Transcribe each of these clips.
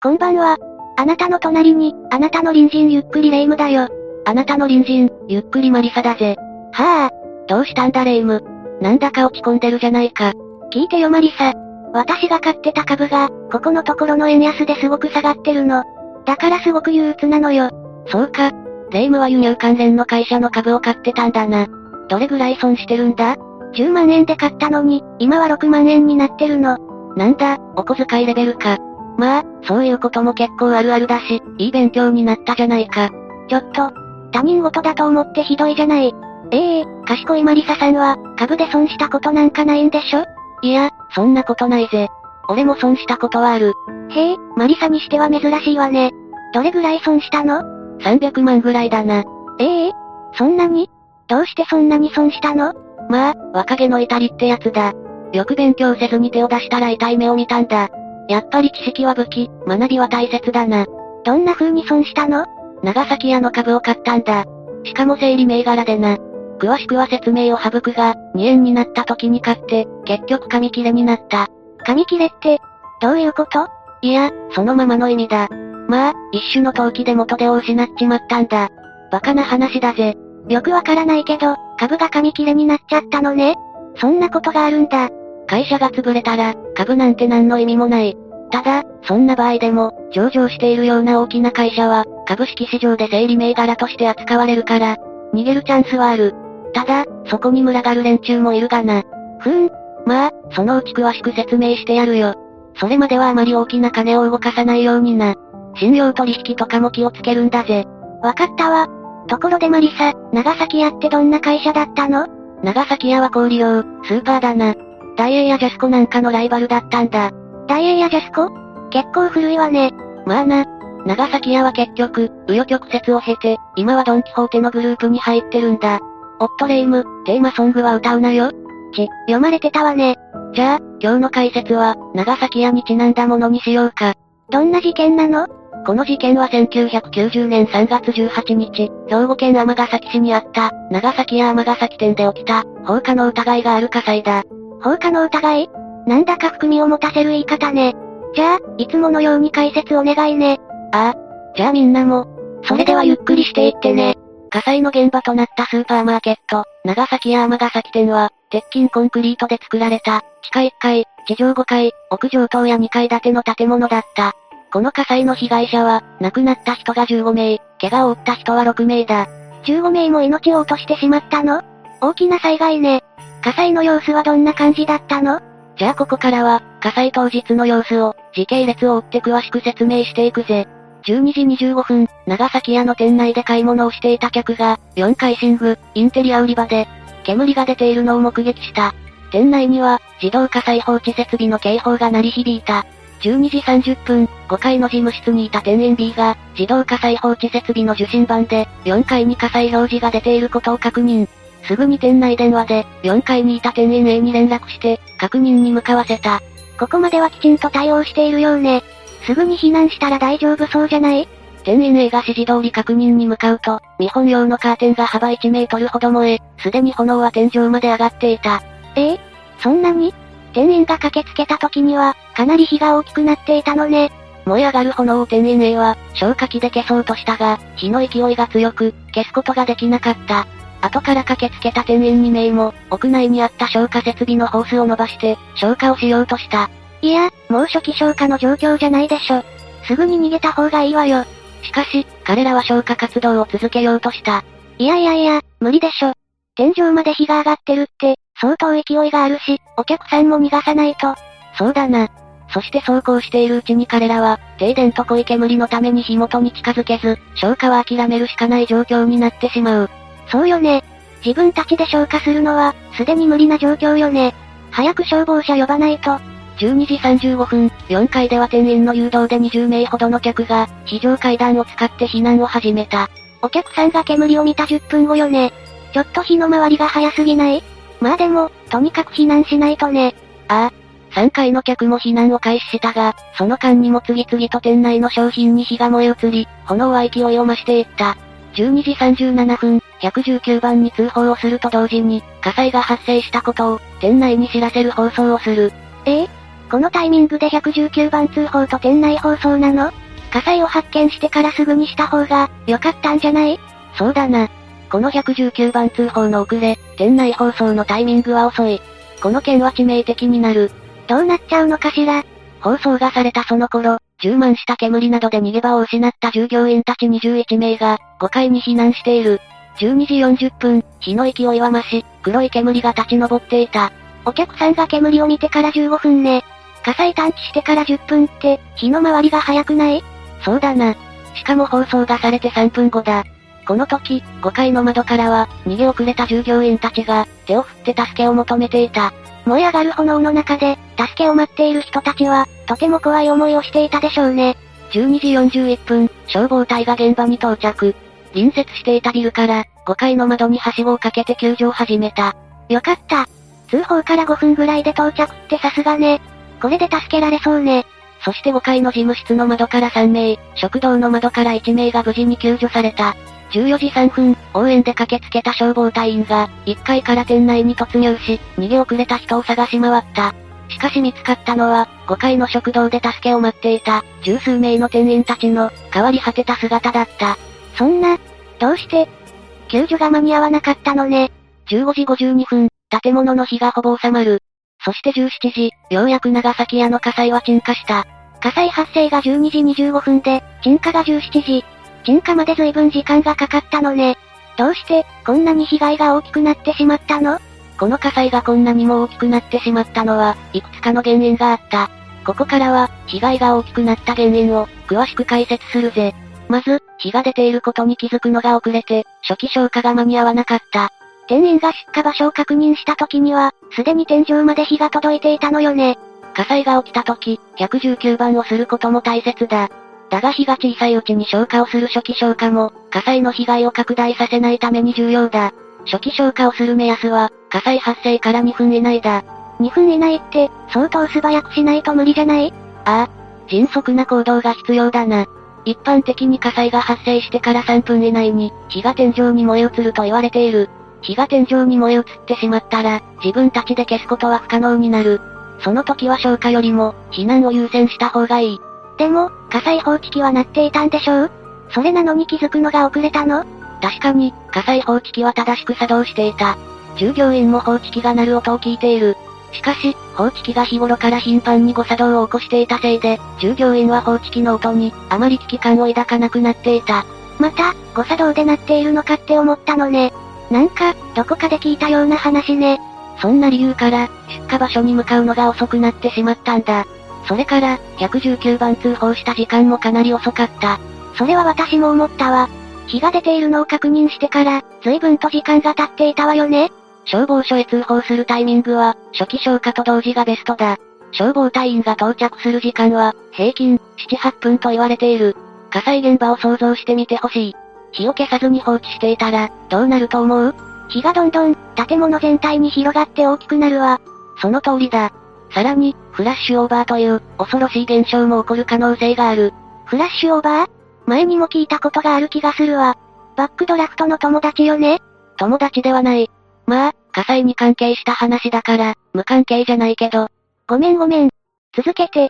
こんばんは。あなたの隣に、あなたの隣人ゆっくりレ夢ムだよ。あなたの隣人、ゆっくりマリサだぜ。はあ。どうしたんだレ夢？ム。なんだか落ち込んでるじゃないか。聞いてよマリサ。私が買ってた株が、ここのところの円安ですごく下がってるの。だからすごく憂鬱なのよ。そうか。レ夢ムは輸入関連の会社の株を買ってたんだな。どれぐらい損してるんだ ?10 万円で買ったのに、今は6万円になってるの。なんだ、お小遣いレベルか。まあ、そういうことも結構あるあるだし、いい勉強になったじゃないか。ちょっと、他人事だと思ってひどいじゃない。ええー、賢いマリサさんは、株で損したことなんかないんでしょ？いや、そんなことないぜ。俺も損したことはある。へえ、マリサにしては珍しいわね。どれぐらい損したの ?300 万ぐらいだな。ええー、そんなに？どうしてそんなに損したの？まあ、若気の至りってやつだ。よく勉強せずに手を出したら痛い目を見たんだ。やっぱり知識は武器、学びは大切だな。どんな風に損したの？長崎屋の株を買ったんだ。しかも整理銘柄でな。詳しくは説明を省くが、2円になった時に買って、結局紙切れになった。紙切れって、どういうこと？いや、そのままの意味だ。まあ、一種の投機で元手を失っちまったんだ。バカな話だぜ。よくわからないけど、株が紙切れになっちゃったのね。そんなことがあるんだ。会社が潰れたら、株なんて何の意味もない。ただ、そんな場合でも、上場しているような大きな会社は、株式市場で整理銘柄として扱われるから、逃げるチャンスはある。ただ、そこに群がる連中もいるがな。ふーん。まあ、そのうち詳しく説明してやるよ。それまではあまり大きな金を動かさないようにな。信用取引とかも気をつけるんだぜ。わかったわ。ところでマリサ、長崎屋ってどんな会社だったの？長崎屋は小売用、スーパーだな。ダイエーやジャスコなんかのライバルだったんだ。ダイエーやジャスコ？結構古いわね。まあな。長崎屋は結局、紆余曲折を経て、今はドンキホーテのグループに入ってるんだ。オットレイム、テーマソングは歌うなよ。ち、読まれてたわね。じゃあ、今日の解説は、長崎屋にちなんだものにしようか。どんな事件なの？この事件は1990年3月18日、兵庫県尼崎市にあった、長崎屋尼崎店で起きた、放火の疑いがある火災だ。放火の疑い？なんだか含みを持たせる言い方ね。じゃあ、いつものように解説お願いね。ああ。じゃあみんなも、それではゆっくりしていってね。火災の現場となったスーパーマーケット、長崎屋尼崎店は、鉄筋コンクリートで作られた、地下1階、地上5階、屋上棟や2階建ての建物だった。この火災の被害者は、亡くなった人が15名、怪我を負った人は6名だ。15名も命を落としてしまったの？大きな災害ね。火災の様子はどんな感じだったの？じゃあここからは、火災当日の様子を、時系列を追って詳しく説明していくぜ。12時25分、長崎屋の店内で買い物をしていた客が、4階寝具、インテリア売り場で、煙が出ているのを目撃した。店内には、自動火災放置設備の警報が鳴り響いた。12時30分、5階の事務室にいた店員 B が、自動火災放置設備の受信板で、4階に火災表示が出ていることを確認。すぐに店内電話で、4階にいた店員 A に連絡して、確認に向かわせた。ここまではきちんと対応しているようね。すぐに避難したら大丈夫そうじゃない？店員 A が指示通り確認に向かうと、見本用のカーテンが幅1メートルほど燃え、すでに炎は天井まで上がっていた。ええ？そんなに？店員が駆けつけた時には、かなり火が大きくなっていたのね。燃え上がる炎を店員 A は、消火器で消そうとしたが、火の勢いが強く、消すことができなかった。後から駆けつけた店員2名も、屋内にあった消火設備のホースを伸ばして、消火をしようとした。いや、もう初期消火の状況じゃないでしょ。すぐに逃げた方がいいわよ。しかし、彼らは消火活動を続けようとした。いやいやいや、無理でしょ。天井まで火が上がってるって、相当勢いがあるし、お客さんも逃がさないと。そうだな。そして走行しているうちに彼らは、停電と濃い煙のために火元に近づけず、消火は諦めるしかない状況になってしまう。そうよね。自分たちで消火するのは、すでに無理な状況よね。早く消防車呼ばないと。12時35分、4階では店員の誘導で20名ほどの客が、非常階段を使って避難を始めた。お客さんが煙を見た10分後よね。ちょっと火の回りが早すぎない？まあでも、とにかく避難しないとね。ああ。3階の客も避難を開始したが、その間にも次々と店内の商品に火が燃え移り、炎は勢いを増していった。12時37分、119番に通報をすると同時に、火災が発生したことを、店内に知らせる放送をする。え？えこのタイミングで119番通報と店内放送なの？火災を発見してからすぐにした方が、良かったんじゃない？そうだな。この119番通報の遅れ、店内放送のタイミングは遅い。この件は致命的になる。どうなっちゃうのかしら？放送がされたその頃、充満した煙などで逃げ場を失った従業員たち21名が、5階に避難している。12時40分、火の勢いは増し、黒い煙が立ち上っていた。お客さんが煙を見てから15分ね。火災探知してから10分って、火の回りが早くない？そうだな。しかも放送がされて3分後だ。この時、5階の窓からは、逃げ遅れた従業員たちが、手を振って助けを求めていた。燃え上がる炎の中で、助けを待っている人たちは、とても怖い思いをしていたでしょうね。12時41分、消防隊が現場に到着。隣接していたビルから、5階の窓にはしごをかけて救助を始めた。よかった。通報から5分ぐらいで到着ってさすがね。これで助けられそうね。そして5階の事務室の窓から3名、食堂の窓から1名が無事に救助された。14時3分、応援で駆けつけた消防隊員が、1階から店内に突入し、逃げ遅れた人を探し回った。しかし見つかったのは、5階の食堂で助けを待っていた、十数名の店員たちの、変わり果てた姿だった。そんな、どうして、救助が間に合わなかったのね。15時52分、建物の火がほぼ収まる。そして17時、ようやく長崎屋の火災は鎮火した。火災発生が12時25分で、鎮火が17時。鎮火まで随分時間がかかったのね。どうして、こんなに被害が大きくなってしまったの？この火災がこんなにも大きくなってしまったのは、いくつかの原因があった。ここからは、被害が大きくなった原因を、詳しく解説するぜ。まず、火が出ていることに気づくのが遅れて、初期消火が間に合わなかった。店員が出火場所を確認した時には、すでに天井まで火が届いていたのよね。火災が起きた時、119番をすることも大切だ。だが火が小さいうちに消火をする初期消火も、火災の被害を拡大させないために重要だ。初期消火をする目安は、火災発生から2分以内だ。2分以内って、相当素早くしないと無理じゃない？ああ、迅速な行動が必要だな。一般的に火災が発生してから3分以内に、火が天井に燃え移ると言われている。火が天井に燃え移ってしまったら、自分たちで消すことは不可能になる。その時は消火よりも、避難を優先した方がいい。でも、火災報知器は鳴っていたんでしょう？それなのに気づくのが遅れたの？確かに、火災報知器は正しく作動していた。従業員も報知器が鳴る音を聞いている。しかし、放置機が日頃から頻繁に誤作動を起こしていたせいで、従業員は放置機の音に、あまり危機感を抱かなくなっていた。また、誤作動で鳴っているのかって思ったのね。なんか、どこかで聞いたような話ね。そんな理由から、出火場所に向かうのが遅くなってしまったんだ。それから、119番通報した時間もかなり遅かった。それは私も思ったわ。火が出ているのを確認してから、随分と時間が経っていたわよね。消防署へ通報するタイミングは、初期消火と同時がベストだ。消防隊員が到着する時間は、平均、7、8分と言われている。火災現場を想像してみてほしい。火を消さずに放置していたら、どうなると思う？火がどんどん、建物全体に広がって大きくなるわ。その通りだ。さらに、フラッシュオーバーという、恐ろしい現象も起こる可能性がある。フラッシュオーバー？前にも聞いたことがある気がするわ。バックドラフトの友達よね？友達ではない。まあ、火災に関係した話だから、無関係じゃないけど。ごめんごめん。続けて。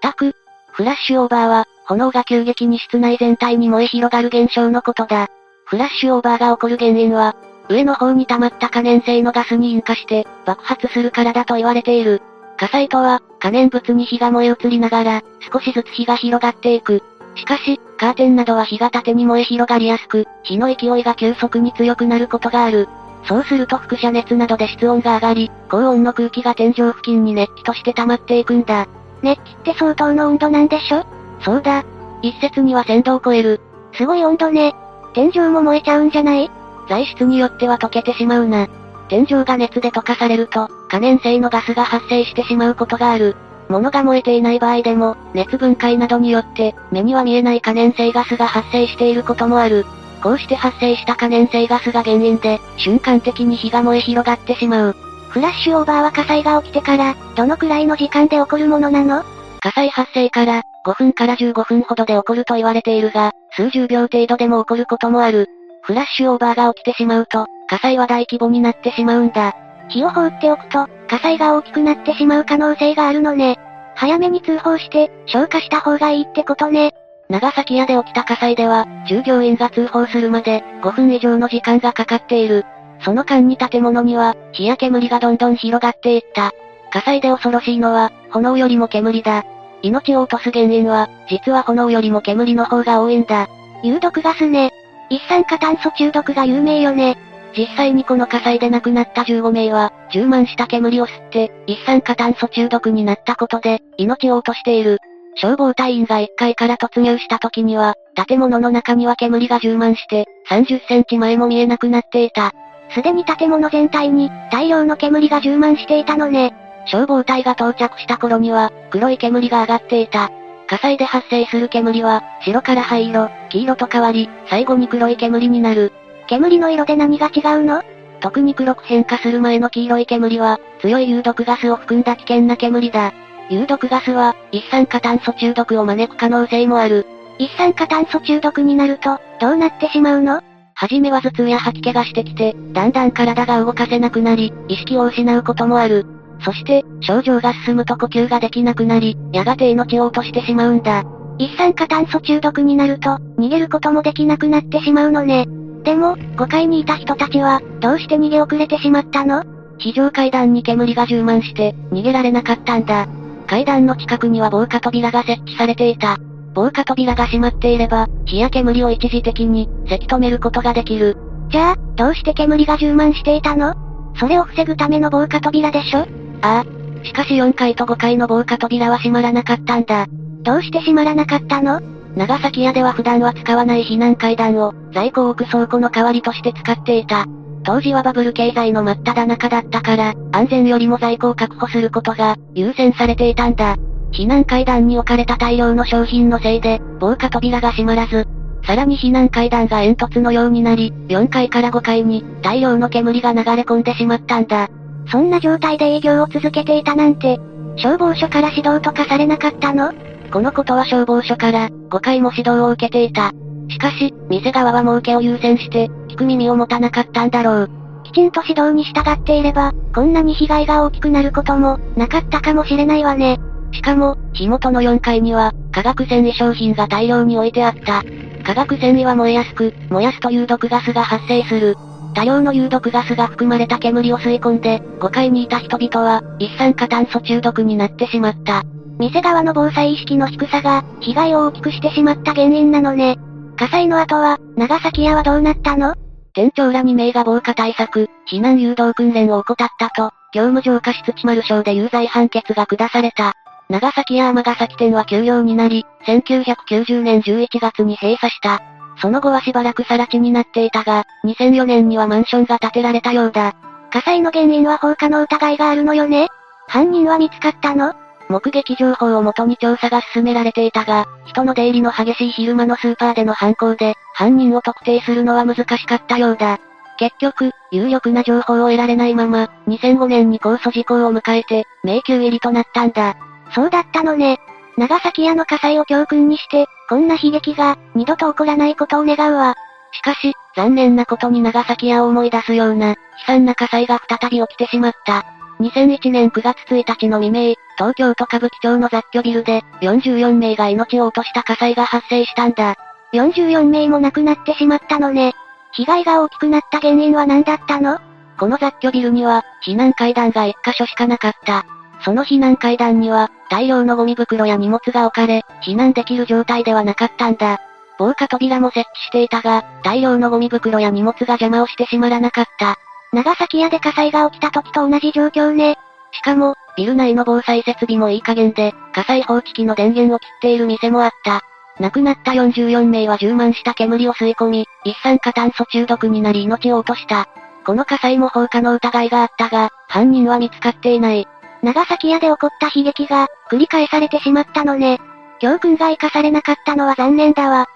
たく、フラッシュオーバーは、炎が急激に室内全体に燃え広がる現象のことだ。フラッシュオーバーが起こる原因は、上の方に溜まった可燃性のガスに引火して、爆発するからだと言われている。火災とは、可燃物に火が燃え移りながら、少しずつ火が広がっていく。しかし、カーテンなどは火が縦に燃え広がりやすく、火の勢いが急速に強くなることがある。そうすると輻射熱などで室温が上がり、高温の空気が天井付近に熱気として溜まっていくんだ。熱気って相当の温度なんでしょ？そうだ。一説には1000度を超える。すごい温度ね。天井も燃えちゃうんじゃない？材質によっては溶けてしまうな。天井が熱で溶かされると、可燃性のガスが発生してしまうことがある。物が燃えていない場合でも、熱分解などによって、目には見えない可燃性ガスが発生していることもある。こうして発生した可燃性ガスが原因で、瞬間的に火が燃え広がってしまう。フラッシュオーバーは火災が起きてから、どのくらいの時間で起こるものなの？火災発生から、5分から15分ほどで起こると言われているが、数十秒程度でも起こることもある。フラッシュオーバーが起きてしまうと、火災は大規模になってしまうんだ。火を放っておくと、火災が大きくなってしまう可能性があるのね。早めに通報して、消火した方がいいってことね。長崎屋で起きた火災では、従業員が通報するまで、5分以上の時間がかかっている。その間に建物には、火や煙がどんどん広がっていった。火災で恐ろしいのは、炎よりも煙だ。命を落とす原因は、実は炎よりも煙の方が多いんだ。有毒ガスね。一酸化炭素中毒が有名よね。実際にこの火災で亡くなった15名は、充満した煙を吸って、一酸化炭素中毒になったことで、命を落としている。消防隊員が1階から突入した時には、建物の中には煙が充満して、30センチ前も見えなくなっていた。すでに建物全体に、大量の煙が充満していたのね。消防隊が到着した頃には、黒い煙が上がっていた。火災で発生する煙は、白から灰色、黄色と変わり、最後に黒い煙になる。煙の色で何が違うの？特に黒く変化する前の黄色い煙は、強い有毒ガスを含んだ危険な煙だ。有毒ガスは、一酸化炭素中毒を招く可能性もある。一酸化炭素中毒になると、どうなってしまうの？はじめは頭痛や吐き気がしてきて、だんだん体が動かせなくなり、意識を失うこともある。そして、症状が進むと呼吸ができなくなり、やがて命を落としてしまうんだ。一酸化炭素中毒になると、逃げることもできなくなってしまうのね。でも、5階にいた人たちは、どうして逃げ遅れてしまったの？非常階段に煙が充満して、逃げられなかったんだ。階段の近くには防火扉が設置されていた。防火扉が閉まっていれば、火や煙を一時的に、せき止めることができる。じゃあ、どうして煙が充満していたの？それを防ぐための防火扉でしょ？ああ。しかし4階と5階の防火扉は閉まらなかったんだ。どうして閉まらなかったの？長崎屋では普段は使わない避難階段を、在庫を置く倉庫の代わりとして使っていた。当時はバブル経済の真っ只中だったから、安全よりも在庫を確保することが、優先されていたんだ。避難階段に置かれた大量の商品のせいで、防火扉が閉まらず、さらに避難階段が煙突のようになり、4階から5階に、大量の煙が流れ込んでしまったんだ。そんな状態で営業を続けていたなんて、消防署から指導とかされなかったの？このことは消防署から、5回も指導を受けていた。しかし、店側は儲けを優先して、く耳を持たなかったんだろう。きちんと指導に従っていれば、こんなに被害が大きくなることも、なかったかもしれないわね。しかも、火元の4階には、化学繊維商品が大量に置いてあった。化学繊維は燃えやすく、燃やすと有毒ガスが発生する。多量の有毒ガスが含まれた煙を吸い込んで、5階にいた人々は、一酸化炭素中毒になってしまった。店側の防災意識の低さが、被害を大きくしてしまった原因なのね。火災の後は、長崎屋はどうなったの？店長ら2名が防火対策、避難誘導訓練を怠ったと、業務上過失致丸省で有罪判決が下された。長崎や尼崎店は休業になり、1990年11月に閉鎖した。その後はしばらく更地になっていたが、2004年にはマンションが建てられたようだ。火災の原因は放火の疑いがあるのよね？犯人は見つかったの？目撃情報をもとに調査が進められていたが、人の出入りの激しい昼間のスーパーでの犯行で、犯人を特定するのは難しかったようだ。結局、有力な情報を得られないまま、2005年に控訴事項を迎えて、迷宮入りとなったんだ。そうだったのね。長崎屋の火災を教訓にして、こんな悲劇が、二度と起こらないことを願うわ。しかし、残念なことに長崎屋を思い出すような、悲惨な火災が再び起きてしまった。2001年9月1日の未明、東京都歌舞伎町の雑居ビルで、44名が命を落とした火災が発生したんだ。44名も亡くなってしまったのね。被害が大きくなった原因は何だったの？この雑居ビルには、避難階段が1箇所しかなかった。その避難階段には、大量のゴミ袋や荷物が置かれ、避難できる状態ではなかったんだ。防火扉も設置していたが、大量のゴミ袋や荷物が邪魔をして閉まらなかった。長崎屋で火災が起きた時と同じ状況ね。しかも、ビル内の防災設備もいい加減で、火災報知器の電源を切っている店もあった。亡くなった44名は充満した煙を吸い込み、一酸化炭素中毒になり命を落とした。この火災も放火の疑いがあったが、犯人は見つかっていない。長崎屋で起こった悲劇が、繰り返されてしまったのね。教訓が生かされなかったのは残念だわ。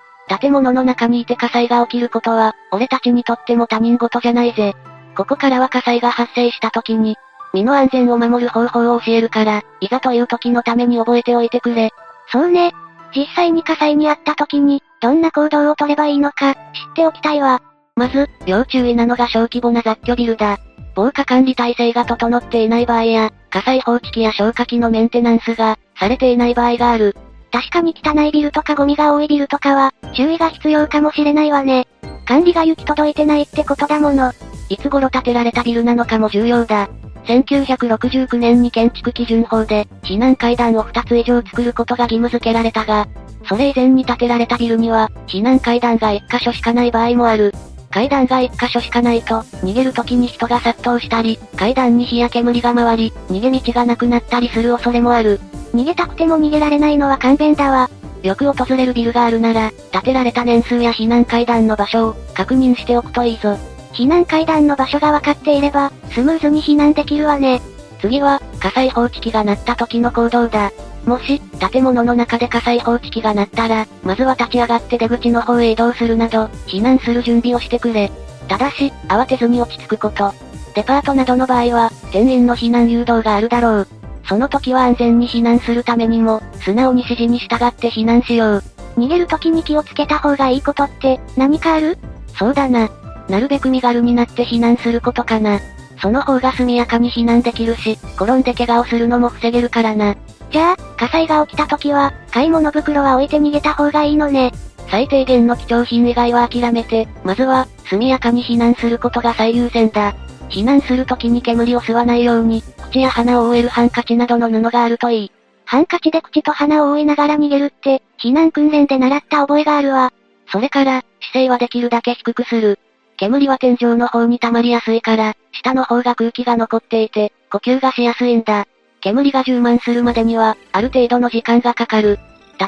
建物の中にいて火災が起きることは、俺たちにとっても他人事じゃないぜ。ここからは火災が発生した時に、身の安全を守る方法を教えるから、いざという時のために覚えておいてくれ。そうね。実際に火災にあった時に、どんな行動を取ればいいのか、知っておきたいわ。まず、要注意なのが小規模な雑居ビルだ。防火管理体制が整っていない場合や、火災報知器や消火器のメンテナンスが、されていない場合がある。確かに汚いビルとかゴミが多いビルとかは、注意が必要かもしれないわね。管理が行き届いてないってことだもの。いつ頃建てられたビルなのかも重要だ。1969年に建築基準法で、避難階段を2つ以上作ることが義務付けられたが、それ以前に建てられたビルには、避難階段が1箇所しかない場合もある。階段が1箇所しかないと、逃げる時に人が殺到したり、階段に火や煙が回り、逃げ道がなくなったりする恐れもある。逃げたくても逃げられないのは勘弁だわ。よく訪れるビルがあるなら、建てられた年数や避難階段の場所を確認しておくといいぞ。避難階段の場所が分かっていれば、スムーズに避難できるわね。次は、火災報知器が鳴った時の行動だ。もし、建物の中で火災報知器が鳴ったら、まずは立ち上がって出口の方へ移動するなど、避難する準備をしてくれ。ただし、慌てずに落ち着くこと。デパートなどの場合は、店員の避難誘導があるだろう。その時は安全に避難するためにも、素直に指示に従って避難しよう。逃げる時に気をつけた方がいいことって、何かある？そうだな。なるべく身軽になって避難することかな。その方が速やかに避難できるし、転んで怪我をするのも防げるからな。じゃあ、火災が起きた時は、買い物袋は置いて逃げた方がいいのね。最低限の貴重品以外は諦めて、まずは、速やかに避難することが最優先だ。避難する時に煙を吸わないように、口や鼻を覆えるハンカチなどの布があるといい。ハンカチで口と鼻を覆いながら逃げるって、避難訓練で習った覚えがあるわ。それから、姿勢はできるだけ低くする。煙は天井の方に溜まりやすいから、下の方が空気が残っていて、呼吸がしやすいんだ。煙が充満するまでには、ある程度の時間がかかる。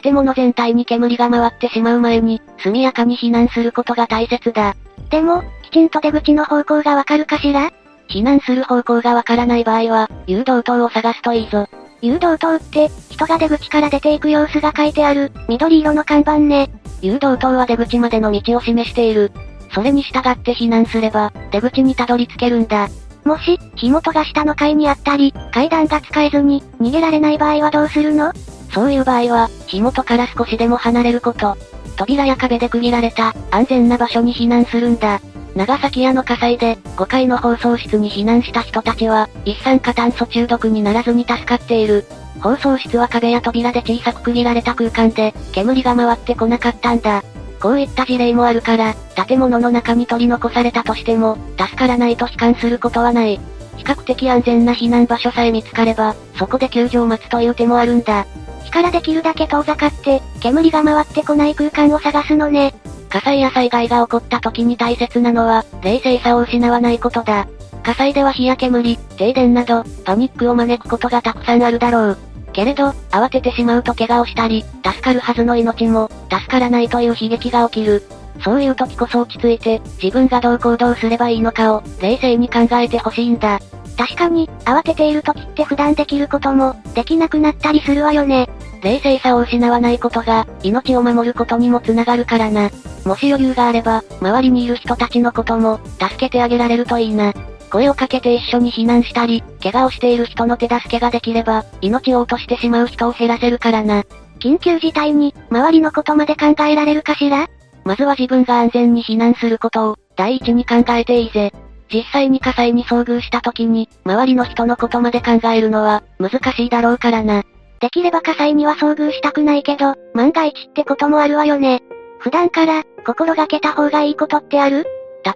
建物全体に煙が回ってしまう前に、速やかに避難することが大切だ。でも、きちんと出口の方向がわかるかしら？避難する方向がわからない場合は、誘導灯を探すといいぞ。誘導灯って、人が出口から出ていく様子が書いてある、緑色の看板ね。誘導灯は出口までの道を示している。それに従って避難すれば、出口にたどり着けるんだ。もし、火元が下の階にあったり、階段が使えずに、逃げられない場合はどうするの？そういう場合は、火元から少しでも離れること。扉や壁で区切られた、安全な場所に避難するんだ。長崎屋の火災で、5階の放送室に避難した人たちは、一酸化炭素中毒にならずに助かっている。放送室は壁や扉で小さく区切られた空間で、煙が回ってこなかったんだ。こういった事例もあるから、建物の中に取り残されたとしても、助からないと悲観することはない。比較的安全な避難場所さえ見つかれば、そこで救助を待つという手もあるんだ。火からできるだけ遠ざかって、煙が回ってこない空間を探すのね。火災や災害が起こった時に大切なのは、冷静さを失わないことだ。火災では火や煙、停電など、パニックを招くことがたくさんあるだろう。けれど、慌ててしまうと怪我をしたり、助かるはずの命も、助からないという悲劇が起きる。そういう時こそ落ち着いて、自分がどう行動すればいいのかを、冷静に考えてほしいんだ。確かに、慌てている時って普段できることも、できなくなったりするわよね。冷静さを失わないことが、命を守ることにもつながるからな。もし余裕があれば、周りにいる人たちのことも、助けてあげられるといいな。声をかけて一緒に避難したり、怪我をしている人の手助けができれば、命を落としてしまう人を減らせるからな。緊急事態に、周りのことまで考えられるかしら？まずは自分が安全に避難することを、第一に考えていいぜ。実際に火災に遭遇した時に、周りの人のことまで考えるのは、難しいだろうからな。できれば火災には遭遇したくないけど、万が一ってこともあるわよね。普段から、心がけた方がいいことってある？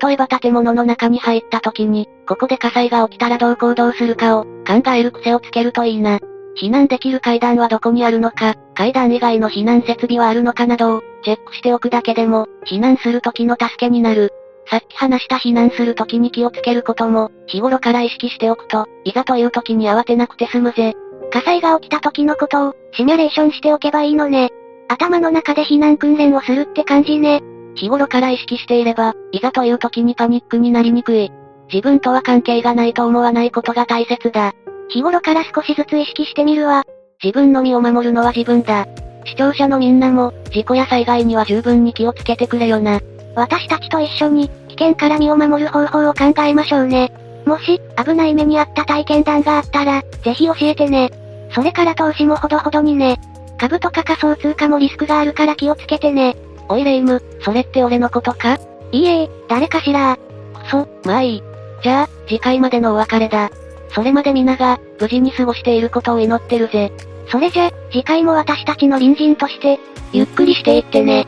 例えば建物の中に入った時に、ここで火災が起きたらどう行動するかを、考える癖をつけるといいな。避難できる階段はどこにあるのか、階段以外の避難設備はあるのかなどを、チェックしておくだけでも、避難する時の助けになる。さっき話した避難する時に気をつけることも、日頃から意識しておくと、いざという時に慌てなくて済むぜ。火災が起きた時のことを、シミュレーションしておけばいいのね。頭の中で避難訓練をするって感じね。日頃から意識していれば、いざという時にパニックになりにくい。自分とは関係がないと思わないことが大切だ。日頃から少しずつ意識してみるわ。自分の身を守るのは自分だ。視聴者のみんなも、事故や災害には十分に気をつけてくれよな。私たちと一緒に、危険から身を守る方法を考えましょうね。もし、危ない目にあった体験談があったら、ぜひ教えてね。それから投資もほどほどにね。株とか仮想通貨もリスクがあるから気をつけてね。おいレイム、それって俺のことか？いいえ、誰かしらくそ、まあいい。じゃあ、次回までのお別れだ。それまで皆が、無事に過ごしていることを祈ってるぜ。それじゃ、次回も私たちの隣人として、ゆっくりしていってね。